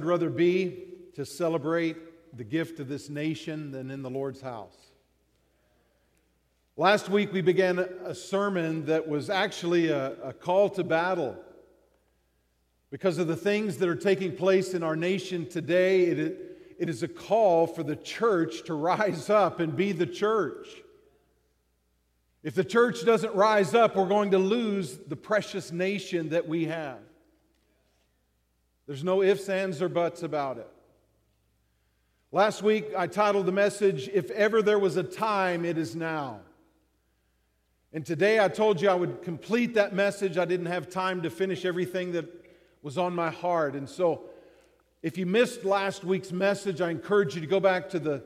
I'd rather be to celebrate the gift of this nation than in the Lord's house. Last week we began a sermon that was actually a, a, call to battle. Because of the things that are taking place in our nation today, it, it is a call for the church to rise up and be the church. If the church doesn't rise up, we're going to lose the precious nation that we have. There's no ifs, ands, or buts about it. Last week, I titled the message, If Ever There Was a Time, It Is Now. And today, I told you I would complete that message. I didn't have time to finish everything that was on my heart. And so, if you missed last week's message, I encourage you to go back to the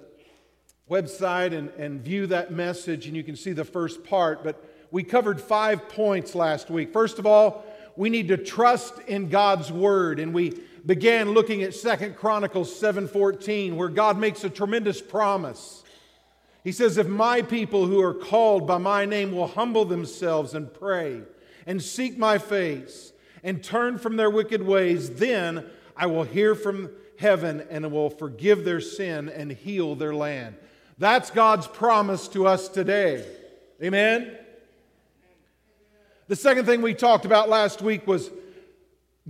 website and, and view that message, and you can see the first part. But we covered five points last week. First of all, we need to trust in God's word. And we began looking at Second Chronicles 7:14 where God makes a tremendous promise. He says if my people who are called by my name will humble themselves and pray and seek my face and turn from their wicked ways, then I will hear from heaven and will forgive their sin and heal their land. That's God's promise to us today. Amen. The second thing we talked about last week was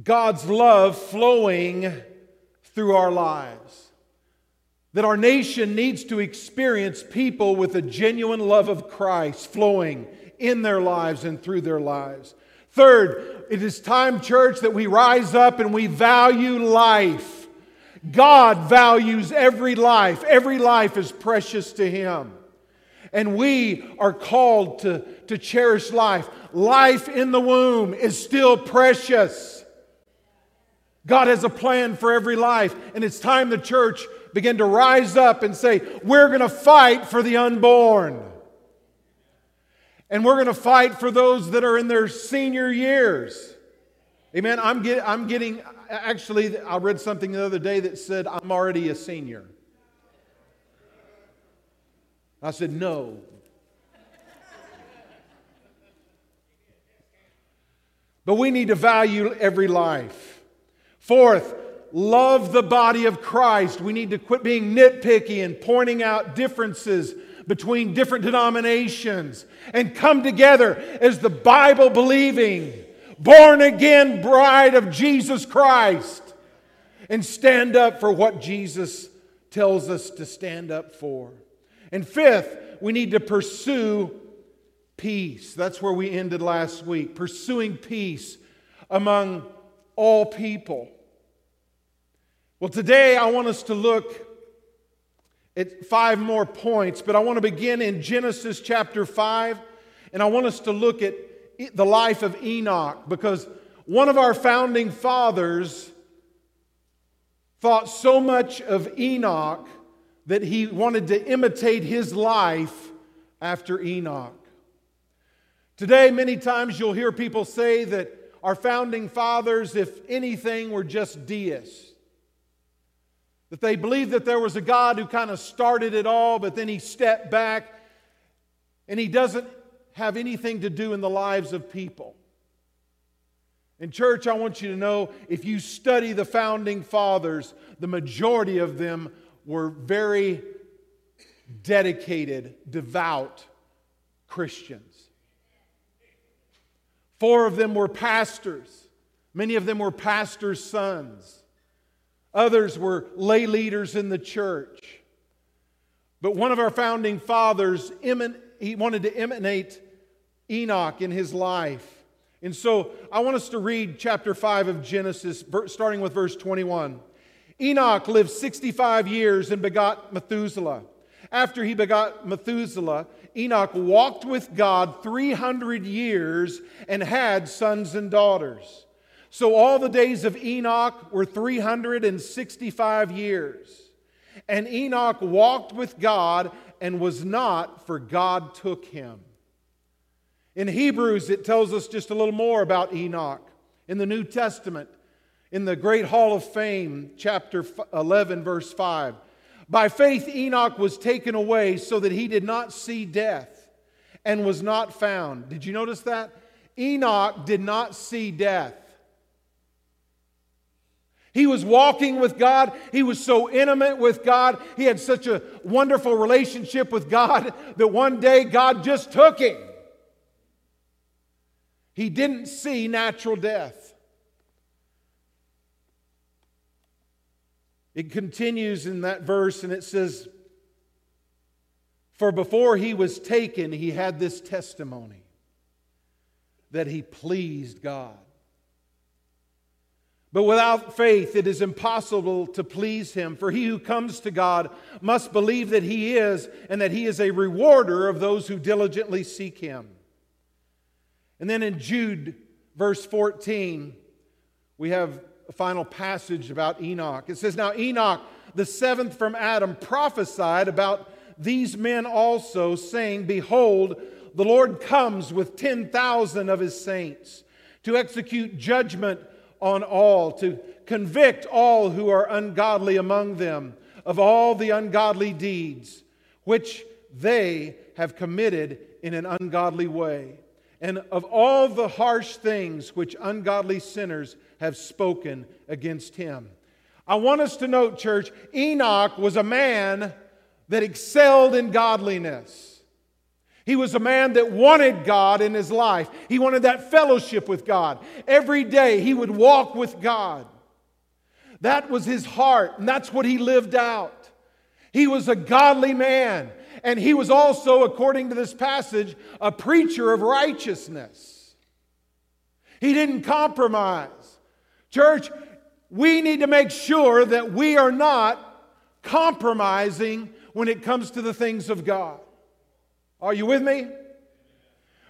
God's love flowing through our lives. That our nation needs to experience people with a genuine love of Christ flowing in their lives and through their lives. Third, it is time, church, that we rise up and we value life. God values every life, every life is precious to Him. And we are called to, to cherish life. Life in the womb is still precious. God has a plan for every life, and it's time the church began to rise up and say, We're going to fight for the unborn. And we're going to fight for those that are in their senior years. Amen. I'm, get, I'm getting, actually, I read something the other day that said, I'm already a senior. I said, No. But we need to value every life. Fourth, love the body of Christ. We need to quit being nitpicky and pointing out differences between different denominations and come together as the Bible believing, born again bride of Jesus Christ and stand up for what Jesus tells us to stand up for. And fifth, we need to pursue peace. That's where we ended last week. Pursuing peace among all people. Well, today I want us to look at five more points, but I want to begin in Genesis chapter 5, and I want us to look at the life of Enoch because one of our founding fathers thought so much of Enoch that he wanted to imitate his life after Enoch. Today, many times you'll hear people say that our founding fathers, if anything, were just deists. That they believed that there was a God who kind of started it all, but then he stepped back and he doesn't have anything to do in the lives of people. In church, I want you to know if you study the founding fathers, the majority of them were very dedicated, devout Christians. Four of them were pastors. Many of them were pastors' sons. Others were lay leaders in the church. But one of our founding fathers, he wanted to emanate Enoch in his life. And so I want us to read chapter 5 of Genesis, starting with verse 21. Enoch lived 65 years and begot Methuselah. After he begot Methuselah, Enoch walked with God 300 years and had sons and daughters. So all the days of Enoch were 365 years. And Enoch walked with God and was not, for God took him. In Hebrews, it tells us just a little more about Enoch. In the New Testament, in the Great Hall of Fame, chapter 11, verse 5. By faith, Enoch was taken away so that he did not see death and was not found. Did you notice that? Enoch did not see death. He was walking with God. He was so intimate with God. He had such a wonderful relationship with God that one day God just took him. He didn't see natural death. It continues in that verse and it says, For before he was taken, he had this testimony that he pleased God. But without faith, it is impossible to please him. For he who comes to God must believe that he is, and that he is a rewarder of those who diligently seek him. And then in Jude, verse 14, we have final passage about Enoch. It says, Now Enoch, the seventh from Adam, prophesied about these men also, saying, Behold, the Lord comes with 10,000 of his saints to execute judgment on all, to convict all who are ungodly among them of all the ungodly deeds which they have committed in an ungodly way, and of all the harsh things which ungodly sinners have spoken against him. I want us to note, church, Enoch was a man that excelled in godliness. He was a man that wanted God in his life. He wanted that fellowship with God. Every day he would walk with God. That was his heart, and that's what he lived out. He was a godly man, and he was also, according to this passage, a preacher of righteousness. He didn't compromise. Church, we need to make sure that we are not compromising when it comes to the things of God. Are you with me?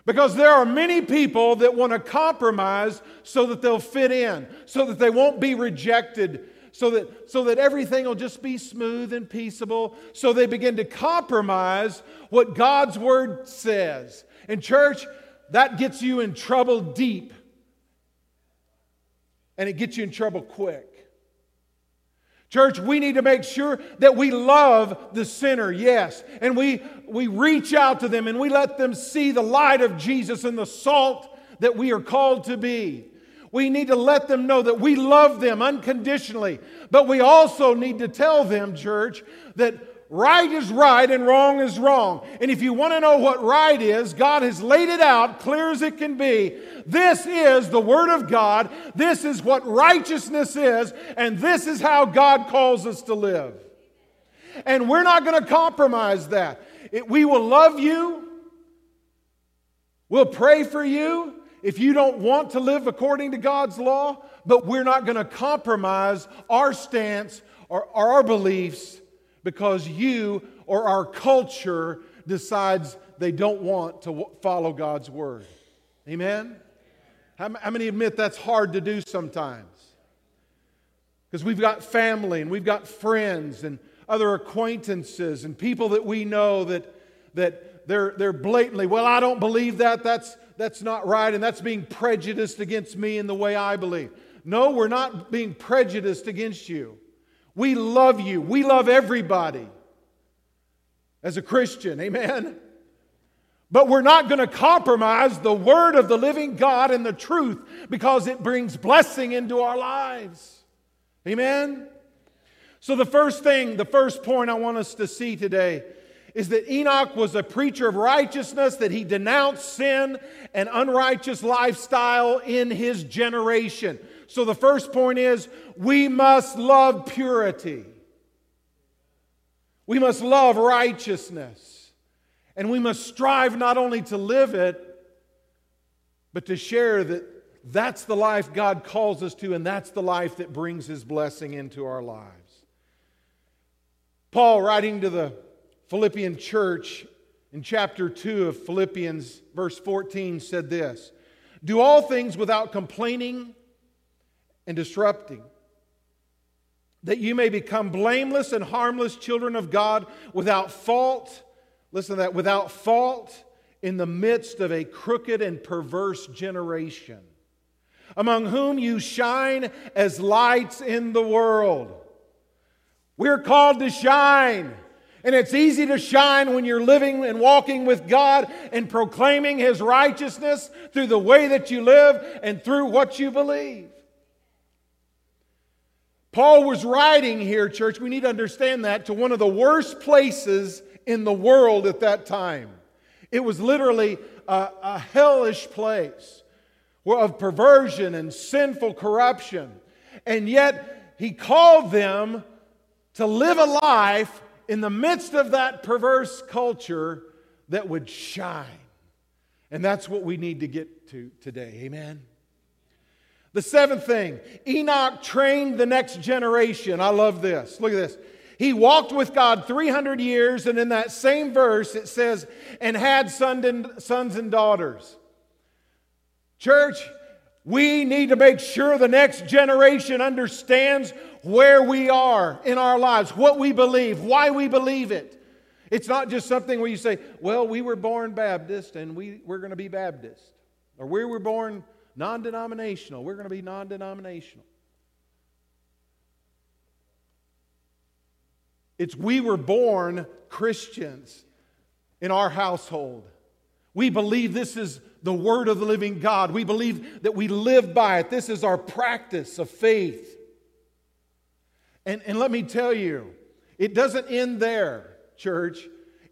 Because there are many people that want to compromise so that they'll fit in, so that they won't be rejected, so that, so that everything will just be smooth and peaceable. So they begin to compromise what God's word says. And, church, that gets you in trouble deep, and it gets you in trouble quick. Church, we need to make sure that we love the sinner, yes, and we, we reach out to them and we let them see the light of Jesus and the salt that we are called to be. We need to let them know that we love them unconditionally, but we also need to tell them, church, that right is right and wrong is wrong. And if you want to know what right is, God has laid it out clear as it can be. This is the Word of God. This is what righteousness is, and this is how God calls us to live. And we're not going to compromise that. It, we will love you. We'll pray for you if you don't want to live according to God's law, but we're not going to compromise our stance or, our beliefs because you or our culture decides they don't want to follow God's word. Amen? How many admit that's hard to do sometimes? Because we've got family and we've got friends and other acquaintances and people that we know that, that they're, they're blatantly, well, I don't believe that. That's, that's not right. And that's being prejudiced against me in the way I believe. No, we're not being prejudiced against you. We love you. We love everybody as a Christian. Amen. But we're not going to compromise the word of the living God and the truth because it brings blessing into our lives. Amen. So, the first thing, the first point I want us to see today is that Enoch was a preacher of righteousness, that he denounced sin and unrighteous lifestyle in his generation. So the first point is we must love purity. We must love righteousness. And we must strive not only to live it, but to share that that's the life God calls us to, and that's the life that brings His blessing into our lives. Paul, writing to the Philippian church in chapter 2 of Philippians, verse 14, said this Do all things without complaining and disrupting, that you may become blameless and harmless children of God without fault. Listen to that without fault in the midst of a crooked and perverse generation, among whom you shine as lights in the world. We're called to shine. And it's easy to shine when you're living and walking with God and proclaiming His righteousness through the way that you live and through what you believe. Paul was writing here, church, we need to understand that, to one of the worst places in the world at that time. It was literally a, a hellish place of perversion and sinful corruption. And yet, he called them to live a life in the midst of that perverse culture that would shine. And that's what we need to get to today. Amen. The seventh thing Enoch trained the next generation. I love this. Look at this. He walked with God 300 years, and in that same verse it says, and had sons and daughters. Church, we need to make sure the next generation understands where we are in our lives, what we believe, why we believe it. It's not just something where you say, well, we were born Baptist and we, we're going to be Baptist. Or we were born non denominational, we're going to be non denominational. It's we were born Christians in our household. We believe this is the Word of the living God. We believe that we live by it. This is our practice of faith. And, and let me tell you, it doesn't end there, church.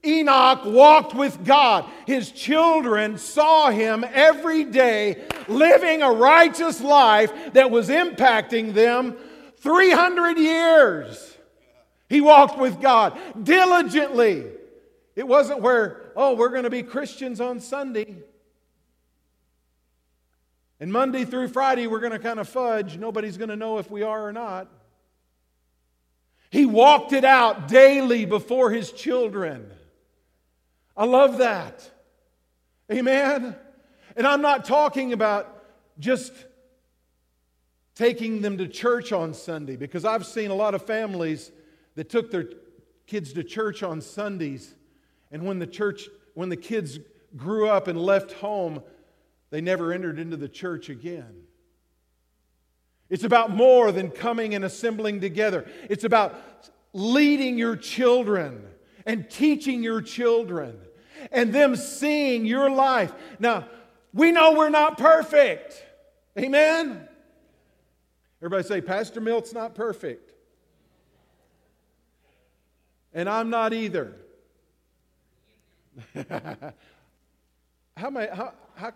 Enoch walked with God. His children saw him every day living a righteous life that was impacting them 300 years. He walked with God diligently. It wasn't where, oh, we're going to be Christians on Sunday. And Monday through Friday, we're going to kind of fudge. Nobody's going to know if we are or not. He walked it out daily before his children. I love that. Amen. And I'm not talking about just taking them to church on Sunday because I've seen a lot of families that took their kids to church on Sundays and when the church when the kids grew up and left home they never entered into the church again. It's about more than coming and assembling together. It's about leading your children and teaching your children and them seeing your life. Now, we know we're not perfect. Amen? Everybody say, Pastor Milt's not perfect. And I'm not either. how, many, how, how,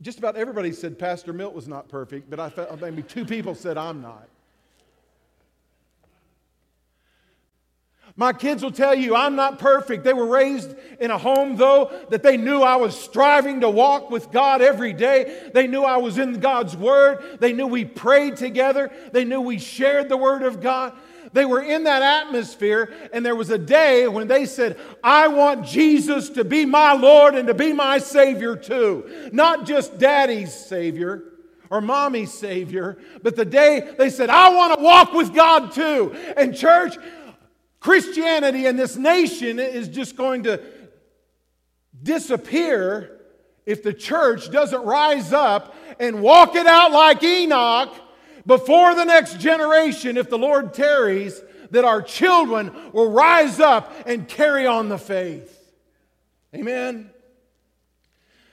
just about everybody said Pastor Milt was not perfect, but I felt maybe two people said I'm not. My kids will tell you I'm not perfect. They were raised in a home, though, that they knew I was striving to walk with God every day. They knew I was in God's Word. They knew we prayed together. They knew we shared the Word of God. They were in that atmosphere, and there was a day when they said, I want Jesus to be my Lord and to be my Savior too. Not just daddy's Savior or mommy's Savior, but the day they said, I want to walk with God too. And, church, Christianity in this nation is just going to disappear if the church doesn't rise up and walk it out like Enoch before the next generation, if the Lord tarries, that our children will rise up and carry on the faith. Amen.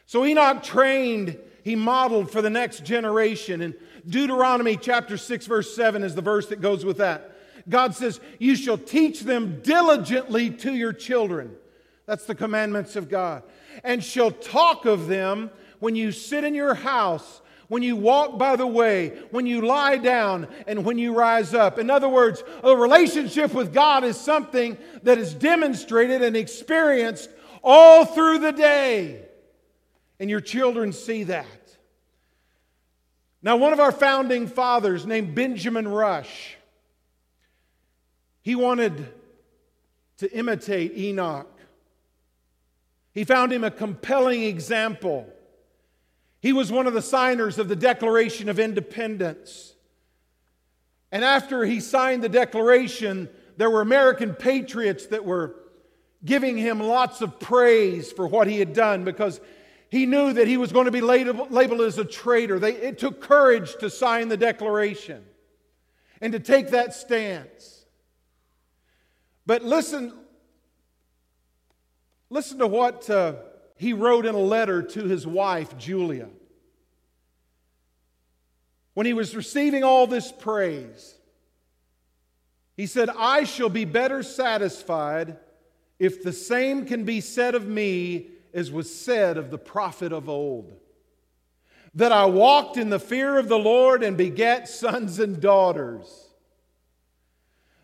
So Enoch trained, he modeled for the next generation. And Deuteronomy chapter 6, verse 7 is the verse that goes with that. God says, You shall teach them diligently to your children. That's the commandments of God. And shall talk of them when you sit in your house when you walk by the way, when you lie down, and when you rise up. In other words, a relationship with God is something that is demonstrated and experienced all through the day. And your children see that. Now, one of our founding fathers, named Benjamin Rush, he wanted to imitate Enoch. He found him a compelling example he was one of the signers of the Declaration of Independence. And after he signed the Declaration, there were American patriots that were giving him lots of praise for what he had done because he knew that he was going to be labeled as a traitor. They, it took courage to sign the Declaration and to take that stance. But listen, listen to what. Uh, he wrote in a letter to his wife, Julia. When he was receiving all this praise, He said, I shall be better satisfied if the same can be said of me as was said of the prophet of old. That I walked in the fear of the Lord and begat sons and daughters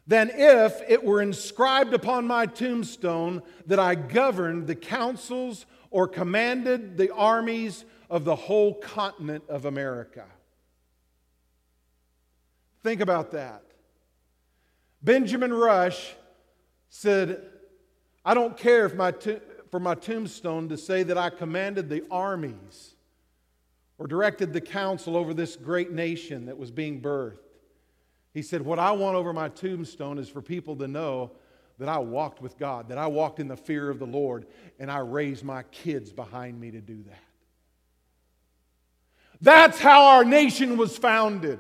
than if it were inscribed upon my tombstone that I governed the councils or commanded the armies of the whole continent of America. Think about that. Benjamin Rush said, I don't care if my to- for my tombstone to say that I commanded the armies or directed the council over this great nation that was being birthed. He said, What I want over my tombstone is for people to know that I walked with God, that I walked in the fear of the Lord, and I raised my kids behind me to do that. That's how our nation was founded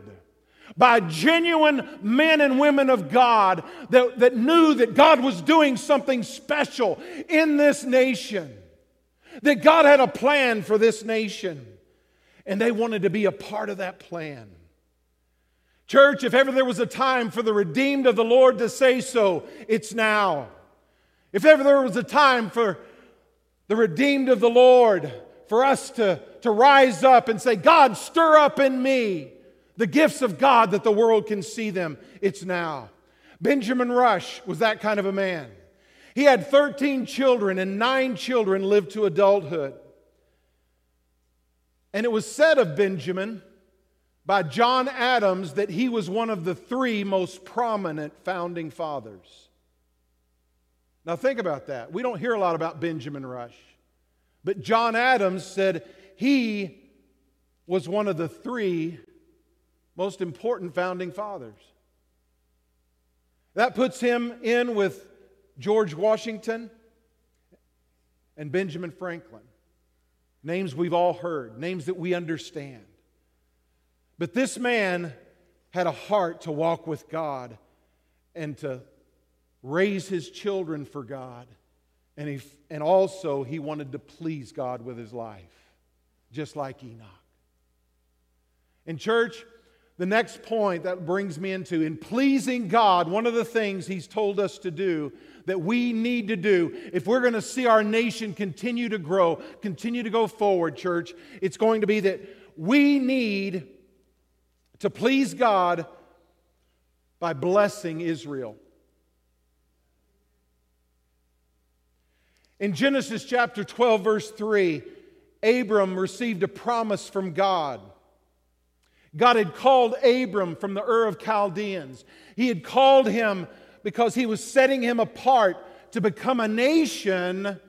by genuine men and women of God that, that knew that God was doing something special in this nation, that God had a plan for this nation, and they wanted to be a part of that plan. Church, if ever there was a time for the redeemed of the Lord to say so, it's now. If ever there was a time for the redeemed of the Lord, for us to, to rise up and say, God, stir up in me the gifts of God that the world can see them, it's now. Benjamin Rush was that kind of a man. He had 13 children, and nine children lived to adulthood. And it was said of Benjamin by John Adams that he was one of the three most prominent founding fathers. Now, think about that. We don't hear a lot about Benjamin Rush, but John Adams said he was one of the three most important founding fathers. That puts him in with George Washington and Benjamin Franklin. Names we've all heard, names that we understand. But this man had a heart to walk with God and to raise his children for God. And, he, and also, he wanted to please God with his life, just like Enoch. In church, the next point that brings me into in pleasing God, one of the things He's told us to do that we need to do if we're going to see our nation continue to grow, continue to go forward, church, it's going to be that we need to please God by blessing Israel. In Genesis chapter 12, verse 3, Abram received a promise from God. God had called Abram from the Ur of Chaldeans. He had called him because he was setting him apart to become a nation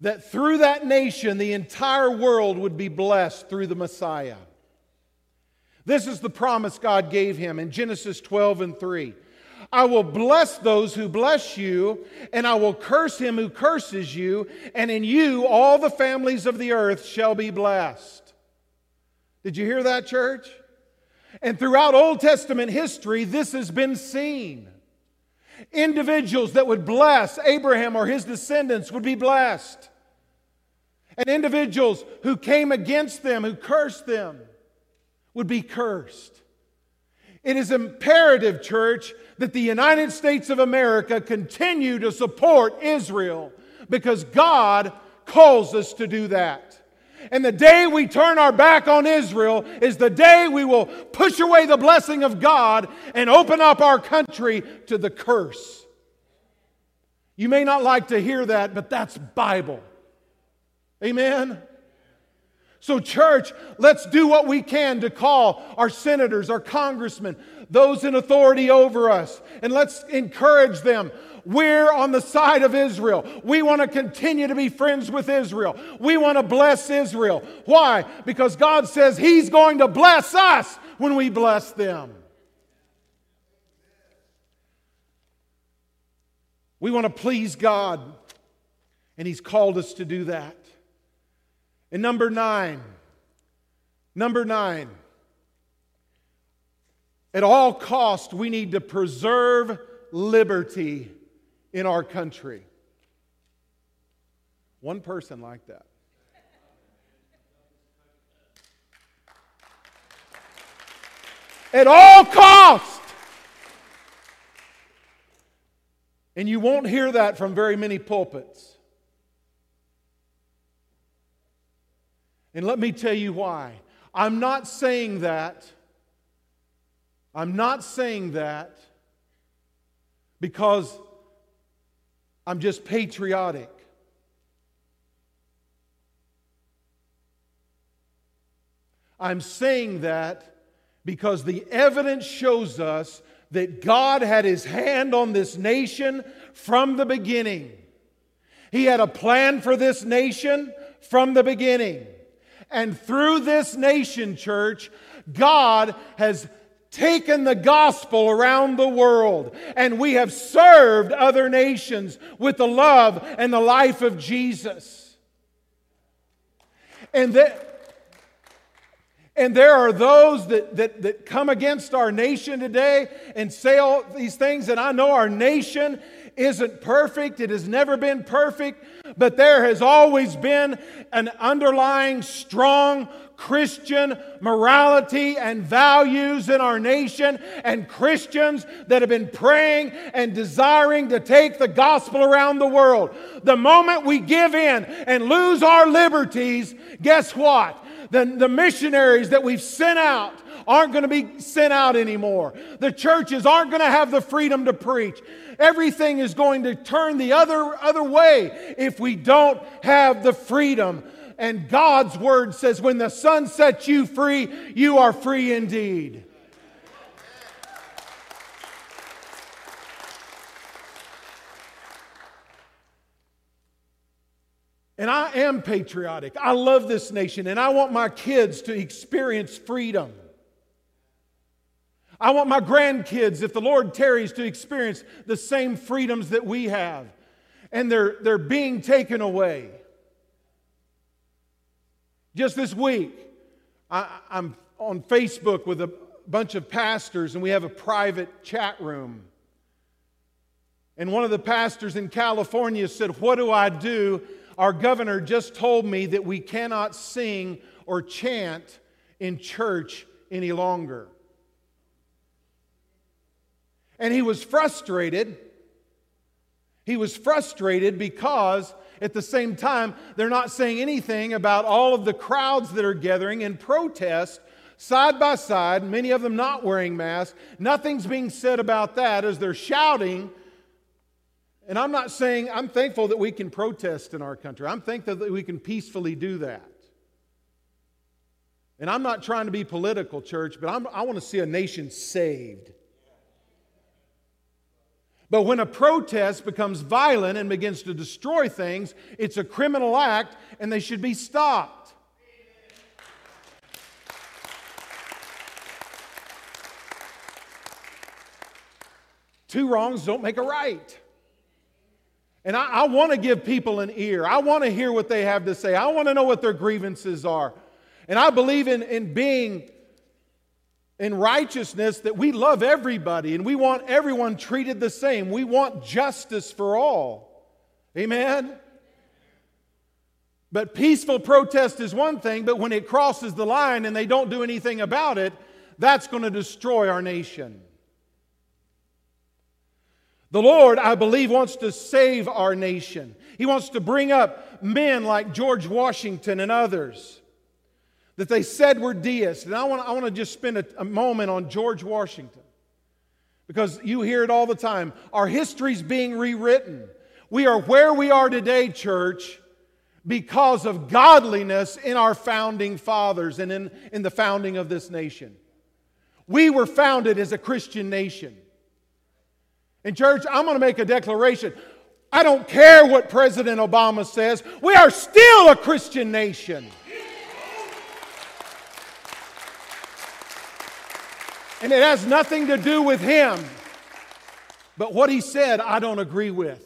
that through that nation the entire world would be blessed through the Messiah. This is the promise God gave him in Genesis 12 and 3. I will bless those who bless you, and I will curse him who curses you, and in you all the families of the earth shall be blessed. Did you hear that, church? And throughout Old Testament history, this has been seen. Individuals that would bless Abraham or his descendants would be blessed. And individuals who came against them, who cursed them, would be cursed. It is imperative, church, that the United States of America continue to support Israel because God calls us to do that. And the day we turn our back on Israel is the day we will push away the blessing of God and open up our country to the curse. You may not like to hear that, but that's Bible. Amen. So, church, let's do what we can to call our senators, our congressmen, those in authority over us, and let's encourage them. We're on the side of Israel. We want to continue to be friends with Israel. We want to bless Israel. Why? Because God says He's going to bless us when we bless them. We want to please God, and He's called us to do that. And number nine, number nine, at all cost, we need to preserve liberty in our country. One person like that. At all cost, And you won't hear that from very many pulpits. And let me tell you why. I'm not saying that. I'm not saying that because I'm just patriotic. I'm saying that because the evidence shows us that God had his hand on this nation from the beginning. He had a plan for this nation from the beginning. And through this nation, church, God has taken the gospel around the world and we have served other nations with the love and the life of Jesus. And that and there are those that, that, that come against our nation today and say all these things, and I know our nation isn't perfect. It has never been perfect, but there has always been an underlying strong Christian morality and values in our nation, and Christians that have been praying and desiring to take the gospel around the world. The moment we give in and lose our liberties, guess what? the, the missionaries that we've sent out aren't going to be sent out anymore. The churches aren't going to have the freedom to preach. Everything is going to turn the other, other way if we don't have the freedom. And God's word says, when the Son sets you free, you are free indeed. And I am patriotic. I love this nation, and I want my kids to experience freedom. I want my grandkids, if the Lord tarries, to experience the same freedoms that we have. And they're, they're being taken away. Just this week, I, I'm on Facebook with a bunch of pastors, and we have a private chat room. And one of the pastors in California said, What do I do our governor just told me that we cannot sing or chant in church any longer. And he was frustrated. He was frustrated because at the same time, they're not saying anything about all of the crowds that are gathering in protest side by side, many of them not wearing masks. Nothing's being said about that as they're shouting and I'm not saying, I'm thankful that we can protest in our country. I'm thankful that we can peacefully do that. And I'm not trying to be political, church, but I'm, i want to see a nation saved. But when a protest becomes violent and begins to destroy things, it's a criminal act and they should be stopped. Two wrongs don't make a right. And I, I want to give people an ear. I want to hear what they have to say. I want to know what their grievances are. And I believe in, in being in righteousness that we love everybody and we want everyone treated the same. We want justice for all. Amen? But peaceful protest is one thing, but when it crosses the line and they don't do anything about it, that's going to destroy our nation. The Lord, I believe, wants to save our nation. He wants to bring up men like George Washington and others that they said were deists. And I want, I want to just spend a, a moment on George Washington because you hear it all the time. Our history's being rewritten. We are where we are today, church, because of godliness in our founding fathers and in, in the founding of this nation. We were founded as a Christian nation. And, church, I'm going to make a declaration. I don't care what President Obama says, we are still a Christian nation. And it has nothing to do with him. But what he said, I don't agree with.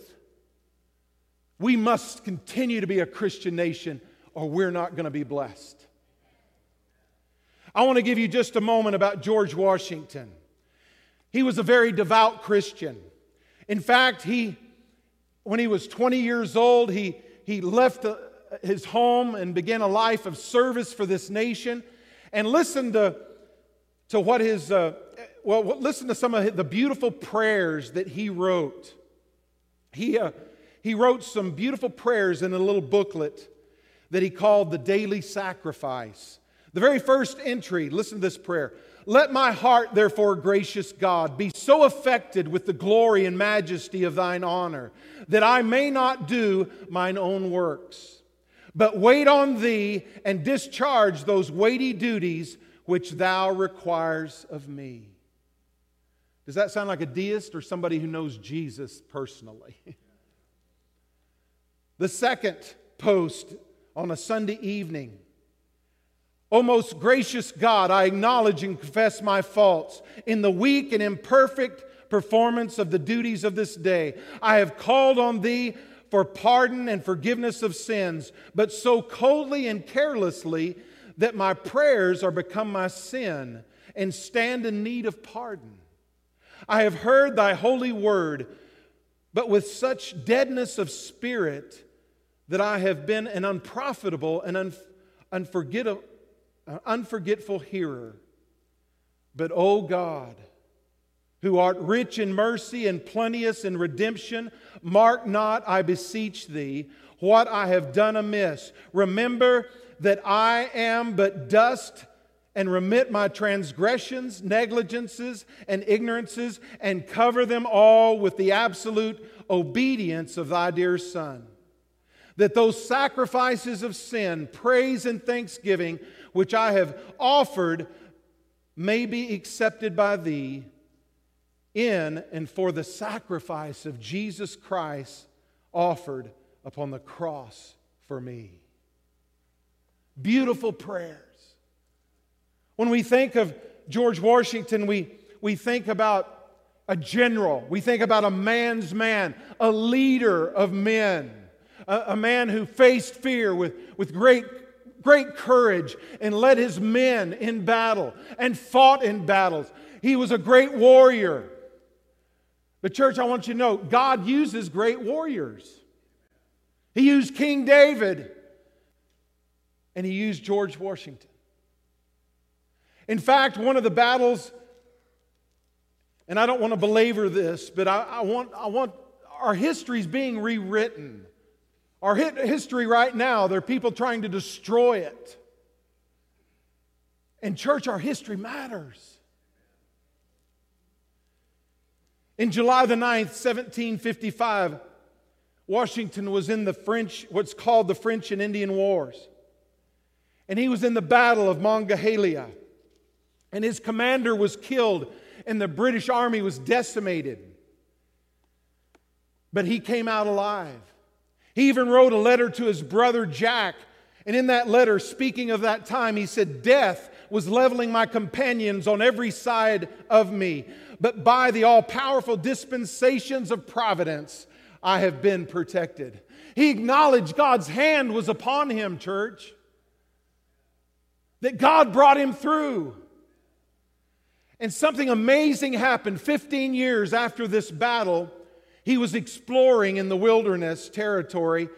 We must continue to be a Christian nation or we're not going to be blessed. I want to give you just a moment about George Washington. He was a very devout Christian. In fact, he, when he was 20 years old, he, he left uh, his home and began a life of service for this nation. And listen to, to what his, uh, well, listen to some of the beautiful prayers that he wrote. He, uh, he wrote some beautiful prayers in a little booklet that he called the Daily Sacrifice. The very first entry, listen to this prayer. Let my heart, therefore, gracious God, be so affected with the glory and majesty of thine honor that I may not do mine own works, but wait on thee and discharge those weighty duties which thou requires of me. Does that sound like a deist or somebody who knows Jesus personally? the second post on a Sunday evening. O most gracious God, I acknowledge and confess my faults. In the weak and imperfect performance of the duties of this day, I have called on Thee for pardon and forgiveness of sins, but so coldly and carelessly that my prayers are become my sin and stand in need of pardon. I have heard Thy holy word, but with such deadness of spirit that I have been an unprofitable and un- unforgetful hearer. But, O God, who art rich in mercy and plenteous in redemption, mark not, I beseech thee, what I have done amiss. Remember that I am but dust and remit my transgressions, negligences, and ignorances, and cover them all with the absolute obedience of thy dear Son that those sacrifices of sin, praise, and thanksgiving which I have offered may be accepted by thee in and for the sacrifice of Jesus Christ offered upon the cross for me. Beautiful prayers. When we think of George Washington, we, we think about a general, we think about a man's man, a leader of men a, a man who faced fear with, with great great courage and led his men in battle and fought in battles. He was a great warrior. But, church, I want you to know God uses great warriors. He used King David and he used George Washington. In fact, one of the battles, and I don't want to belabor this, but I, I want, I want our history is being rewritten. Our history right now, there are people trying to destroy it. And, church, our history matters. In July the 9th, 1755, Washington was in the French, what's called the French and Indian Wars. And he was in the Battle of Monongahela. And his commander was killed, and the British Army was decimated. But he came out alive. He even wrote a letter to his brother Jack. And in that letter, speaking of that time, he said, Death was leveling my companions on every side of me. But by the all powerful dispensations of providence, I have been protected. He acknowledged God's hand was upon him, church. That God brought him through. And something amazing happened 15 years after this battle. He was exploring in the wilderness territory,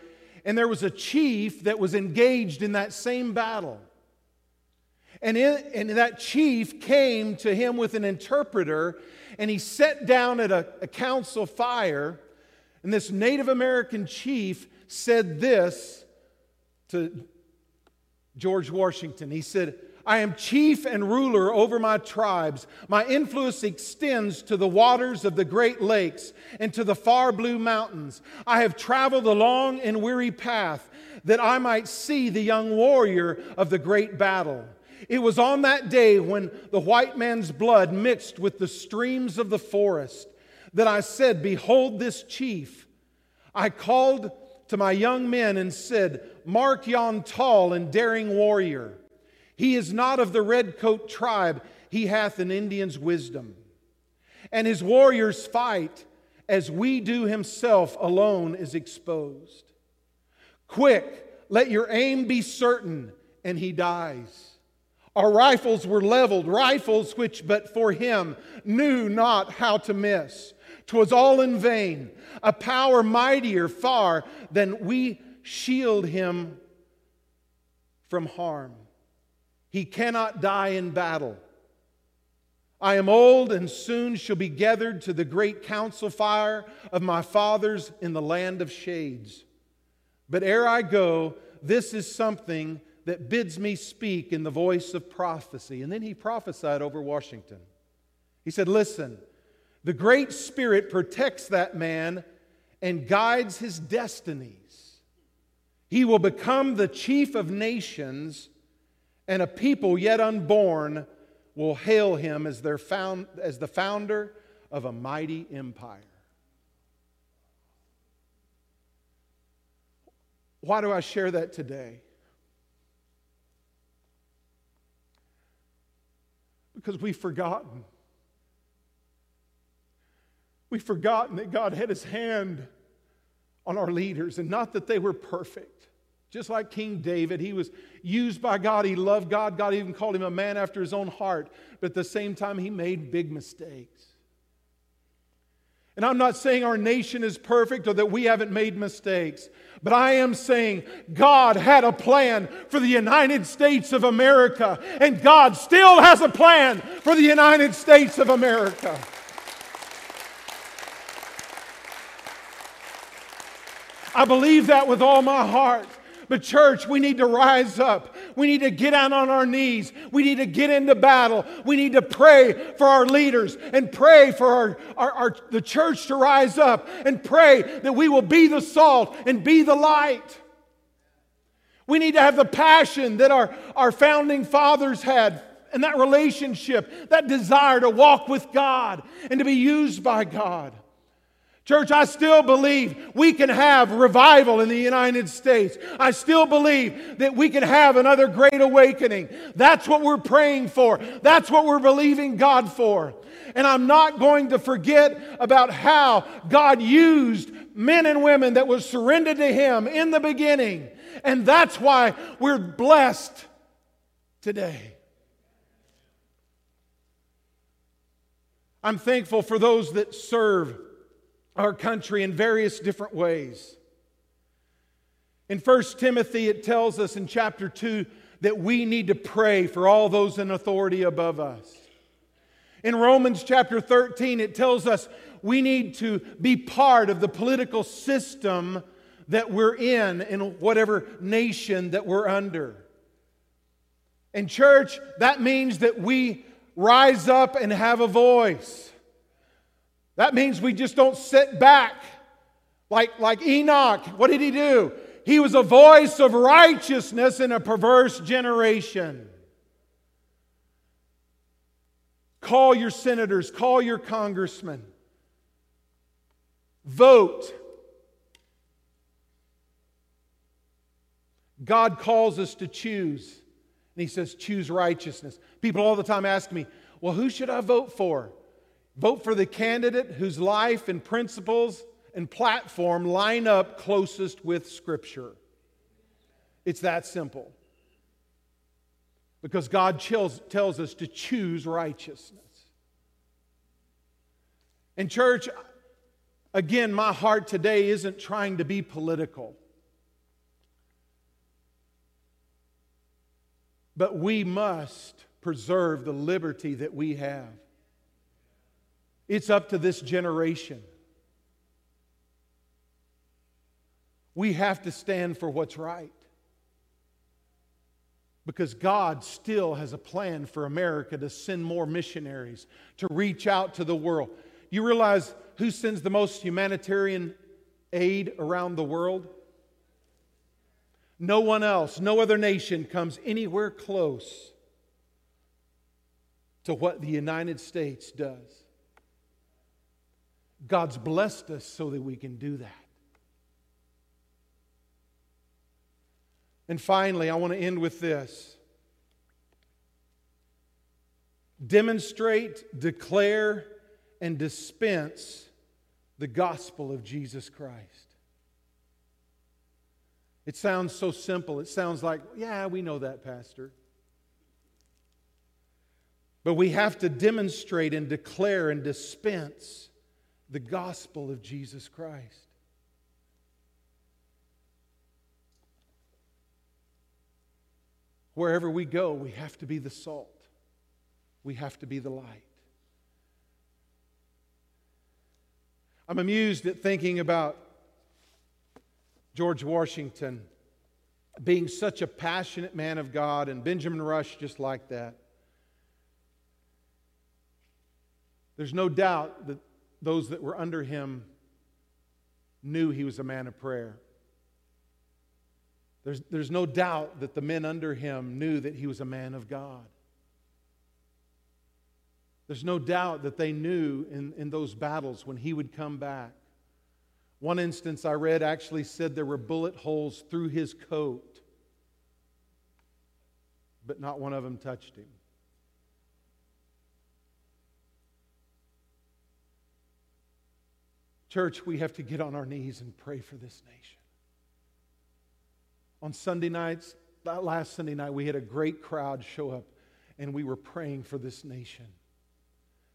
and there was a chief that was engaged in that same battle. And, in, and that chief came to him with an interpreter, and he sat down at a, a council fire. And this Native American chief said this to George Washington. He said, I am chief and ruler over my tribes. My influence extends to the waters of the Great Lakes and to the far blue mountains. I have traveled a long and weary path that I might see the young warrior of the great battle. It was on that day when the white man's blood mixed with the streams of the forest that I said, Behold this chief. I called to my young men and said, Mark yon tall and daring warrior. He is not of the red coat tribe, he hath an Indian's wisdom. And his warriors fight as we do himself alone is exposed. Quick, let your aim be certain, and he dies. Our rifles were leveled, rifles which, but for him, knew not how to miss. 'Twas all in vain, a power mightier far than we shield him from harm. He cannot die in battle. I am old and soon shall be gathered to the great council fire of my fathers in the land of shades. But ere I go, this is something that bids me speak in the voice of prophecy. And then he prophesied over Washington. He said, Listen, the Great Spirit protects that man and guides his destinies. He will become the chief of nations, and a people yet unborn will hail him as, their found, as the founder of a mighty empire. Why do I share that today? Because we've forgotten. We've forgotten that God had his hand on our leaders, and not that they were perfect. Just like King David, he was used by God. He loved God. God even called him a man after his own heart. But at the same time, he made big mistakes. And I'm not saying our nation is perfect or that we haven't made mistakes, but I am saying God had a plan for the United States of America, and God still has a plan for the United States of America. I believe that with all my heart. But, church, we need to rise up. We need to get out on our knees. We need to get into battle. We need to pray for our leaders and pray for our, our, our, the church to rise up and pray that we will be the salt and be the light. We need to have the passion that our, our founding fathers had and that relationship, that desire to walk with God and to be used by God. Church, I still believe we can have revival in the United States. I still believe that we can have another great awakening. That's what we're praying for. That's what we're believing God for. And I'm not going to forget about how God used men and women that was surrendered to Him in the beginning. And that's why we're blessed today. I'm thankful for those that serve our country in various different ways. In 1 Timothy, it tells us in chapter 2 that we need to pray for all those in authority above us. In Romans chapter 13, it tells us we need to be part of the political system that we're in, in whatever nation that we're under. In church, that means that we rise up and have a voice. That means we just don't sit back like, like Enoch. What did he do? He was a voice of righteousness in a perverse generation. Call your senators, call your congressmen. Vote. God calls us to choose. And He says, choose righteousness. People all the time ask me, well, who should I vote for? Vote for the candidate whose life and principles and platform line up closest with Scripture. It's that simple. Because God tells, tells us to choose righteousness. And, church, again, my heart today isn't trying to be political. But we must preserve the liberty that we have. It's up to this generation. We have to stand for what's right. Because God still has a plan for America to send more missionaries, to reach out to the world. You realize who sends the most humanitarian aid around the world? No one else, no other nation comes anywhere close to what the United States does. God's blessed us so that we can do that. And finally, I want to end with this demonstrate, declare, and dispense the gospel of Jesus Christ. It sounds so simple. It sounds like, yeah, we know that, Pastor. But we have to demonstrate and declare and dispense the gospel of Jesus Christ. Wherever we go, we have to be the salt. We have to be the light. I'm amused at thinking about George Washington being such a passionate man of God and Benjamin Rush just like that. There's no doubt that those that were under him knew he was a man of prayer. There's, there's no doubt that the men under him knew that he was a man of God. There's no doubt that they knew in, in those battles when he would come back. One instance I read actually said there were bullet holes through his coat, but not one of them touched him. Church, we have to get on our knees and pray for this nation. On Sunday nights, last Sunday night, we had a great crowd show up and we were praying for this nation.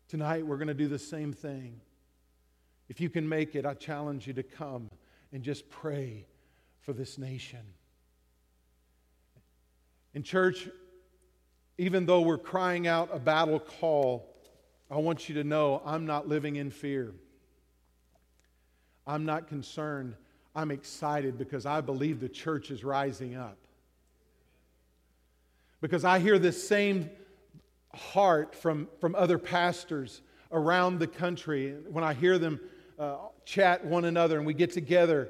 Tonight, we're going to do the same thing. If you can make it, I challenge you to come and just pray for this nation. In church, even though we're crying out a battle call, I want you to know I'm not living in fear. I'm not concerned. I'm excited because I believe the church is rising up. Because I hear this same heart from, from other pastors around the country. When I hear them uh, chat one another and we get together,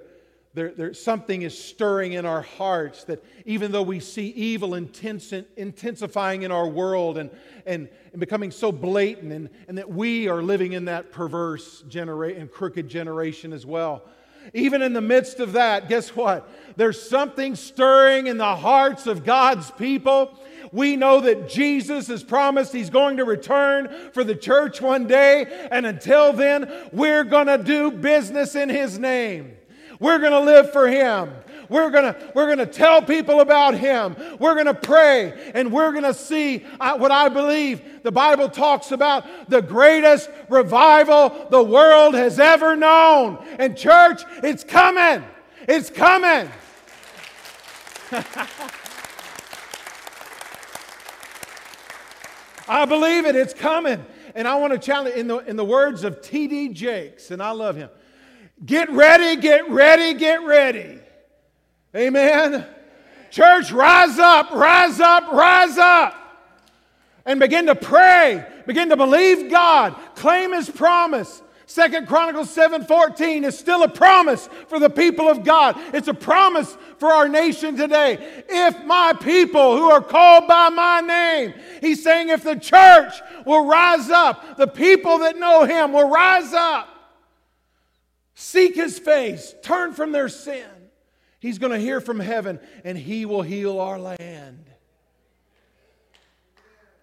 there, there, something is stirring in our hearts that even though we see evil intense, intensifying in our world and, and, and becoming so blatant, and, and that we are living in that perverse generation and crooked generation as well. Even in the midst of that, guess what? There's something stirring in the hearts of God's people. We know that Jesus has promised He's going to return for the church one day, and until then, we're going to do business in His name. We're going to live for Him. We're going to, we're going to tell people about Him. We're going to pray and we're going to see uh, what I believe the Bible talks about the greatest revival the world has ever known. And, church, it's coming. It's coming. I believe it. It's coming. And I want to challenge in the, in the words of T.D. Jakes, and I love him. Get ready, get ready, get ready. Amen. Church, rise up, rise up, rise up. And begin to pray. Begin to believe God. Claim His promise. Second Chronicles 7:14 is still a promise for the people of God. It's a promise for our nation today. If my people who are called by my name, he's saying if the church will rise up, the people that know him will rise up seek his face, turn from their sin, he's going to hear from heaven and he will heal our land.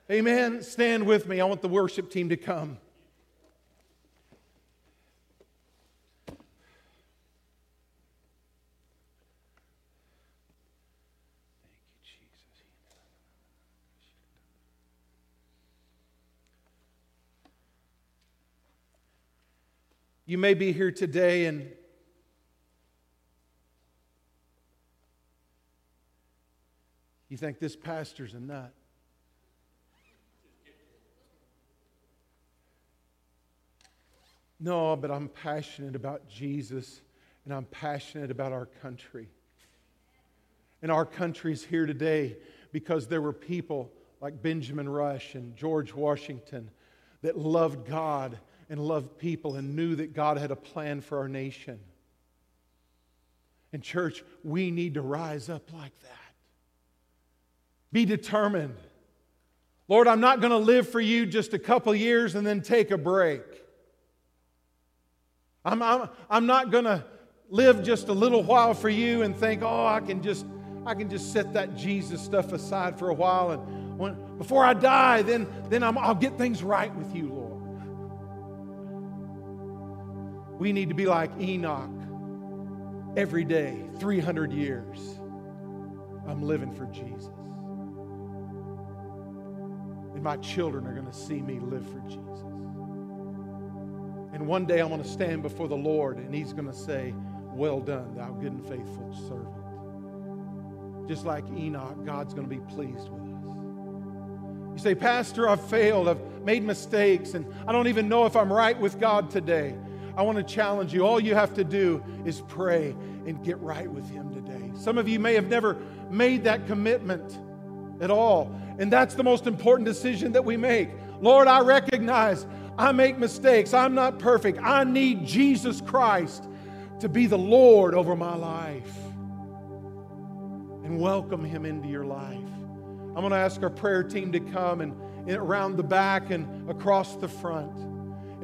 Amen. Stand with me. I want the worship team to come. You may be here today and you think this pastor's a nut. No, but I'm passionate about Jesus and I'm passionate about our country. And our country's here today because there were people like Benjamin Rush and George Washington that loved God and loved people and knew that God had a plan for our nation. And, church, we need to rise up like that. Be determined. Lord, I'm not going to live for you just a couple years and then take a break. I'm, I'm, I'm not going to live just a little while for you and think, oh, I can just, I can just set that Jesus stuff aside for a while. And when, before I die, then, then i will get things right with you, Lord. We need to be like Enoch every day, 300 years. I'm living for Jesus. And my children are going to see me live for Jesus. And one day I'm going to stand before the Lord and He's going to say, Well done, thou good and faithful servant. Just like Enoch, God's going to be pleased with us. You say, Pastor, I've failed, I've made mistakes, and I don't even know if I'm right with God today. I want to challenge you. All you have to do is pray and get right with Him today. Some of you may have never made that commitment at all. And that's the most important decision that we make. Lord, I recognize I make mistakes. I'm not perfect. I need Jesus Christ to be the Lord over my life. And welcome Him into your life. I'm going to ask our prayer team to come and, around the back and across the front.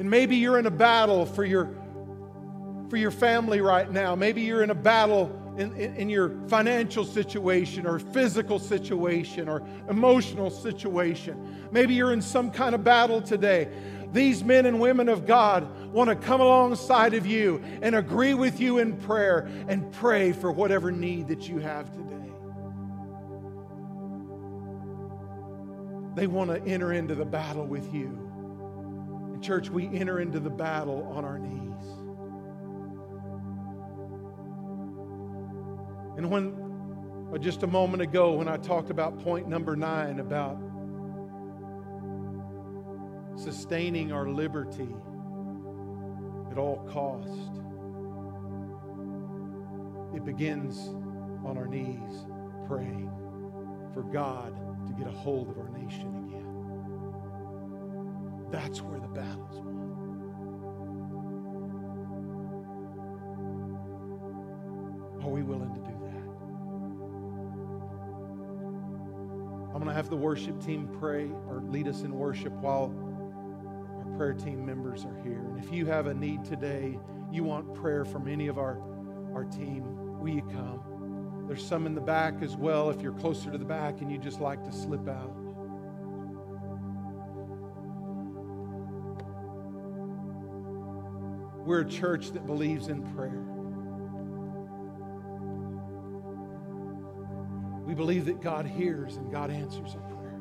And maybe you're in a battle for your for your family right now. Maybe you're in a battle in, in, in, your financial situation or physical situation or emotional situation. Maybe you're in some kind of battle today. These men and women of God want to come alongside of you and agree with you in prayer and pray for whatever need that you have today. They want to enter into the battle with you. Church, we enter into the battle on our knees. And when, uh, just a moment ago, when I talked about point number nine about sustaining our liberty at all cost, it begins on our knees praying for God to get a hold of our nation. That's where the battle's won. Are we willing to do that? I'm going to have the worship team pray or lead us in worship while our prayer team members are here. And if you have a need today, you want prayer from any of our, our team, will you come? There's some in the back as well if you're closer to the back and you just like to slip out. We're a church that believes in prayer. We believe that God hears and God answers our prayer.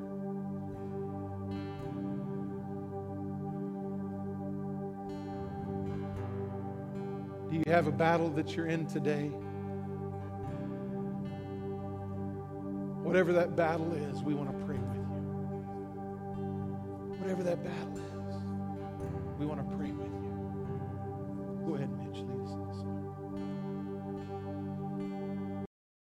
Do you have a battle that you're in today? Whatever that battle is, we want to pray with you. Whatever that battle is,